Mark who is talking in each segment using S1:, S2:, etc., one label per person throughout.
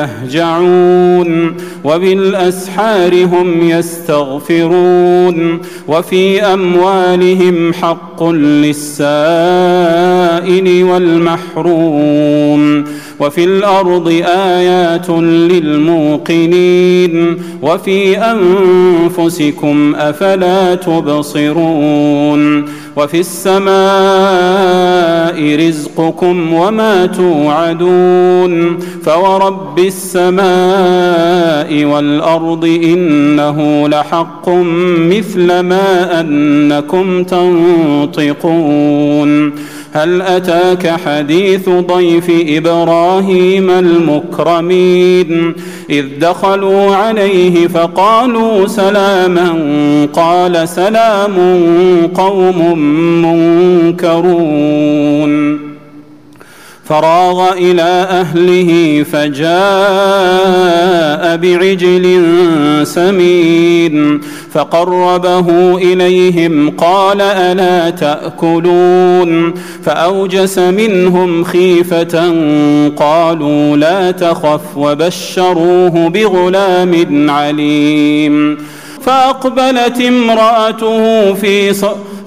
S1: يهجعون وبالأسحار هم يستغفرون وفي أموالهم حق للسائل والمحروم وفي الأرض آيات للموقنين وفي أنفسكم أفلا تبصرون وفي السماء رزقكم وما توعدون فورب السماء والأرض إنه لحق مثل ما أنكم تنطقون هل أتاك حديث ضيف إبراهيم المكرمين؟ إذ دخلوا عليه فقالوا سلاما قال سلام قوم منكرون. فراغ إلى أهله فجاء بعجل سمين فقربه إليهم قال ألا تأكلون فأوجس منهم خيفة قالوا لا تخف وبشروه بغلام عليم فأقبلت امرأته في ص...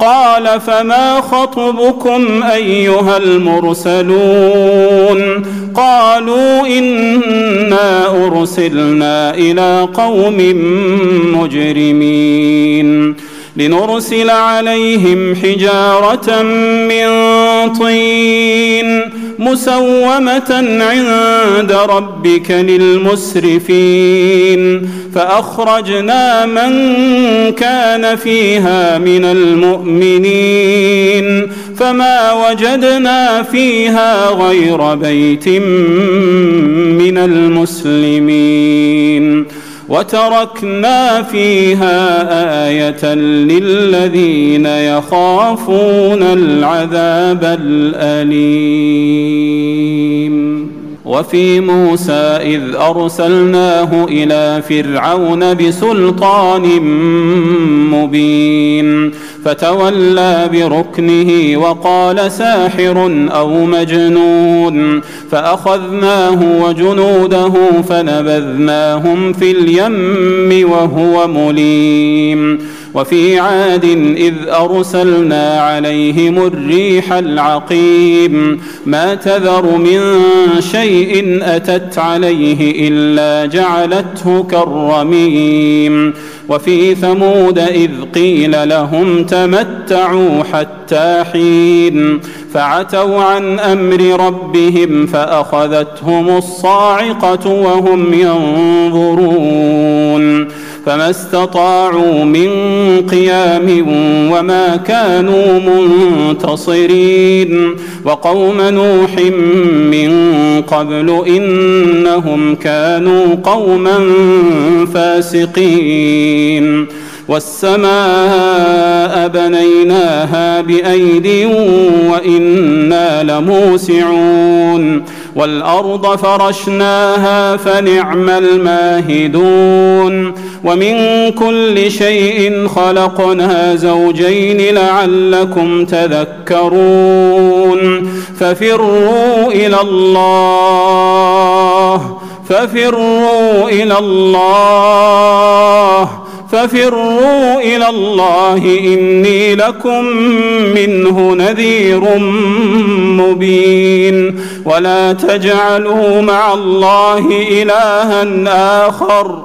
S1: قال فما خطبكم أيها المرسلون قالوا إنا أرسلنا إلى قوم مجرمين لنرسل عليهم حجارة من طين مسومة عند ربك للمسرفين. فأخرجنا من كان فيها من المؤمنين. فما وجدنا فيها غير بيت من المسلمين. وتركنا فيها آية للذين يخافون العذاب الأليم. وفي موسى إذ أرسلناه إلى فرعون بسلطان مبين فتولى بركنه وقال ساحر أو مجنون فأخذناه وجنوده فنبذناهم في اليم وهو مليم. وفي عاد إذ أرسلنا عليهم الريح العقيم ما تذر من شيء أتت عليه إلا جعلته كالرميم. وفي ثمود إذ قيل لهم تمتعوا حتى حين. فعتوا عن أمر ربهم فأخذتهم الصاعقة وهم ينظرون. فما استطاعوا من قيام وما كانوا منتصرين. وقوم نوح من قبل إنهم كانوا قوما فاسقين. والسماء بنيناها بايد وإنا لموسعون. والأرض فرشناها فنعم الماهدون ومن كل شيء خلقنا زوجين لعلكم تذكرون ففروا إلى الله ففروا إلى الله ففروا إلى الله إني لكم منه نذير مبين. ولا تجعلوا مع الله إلها آخر.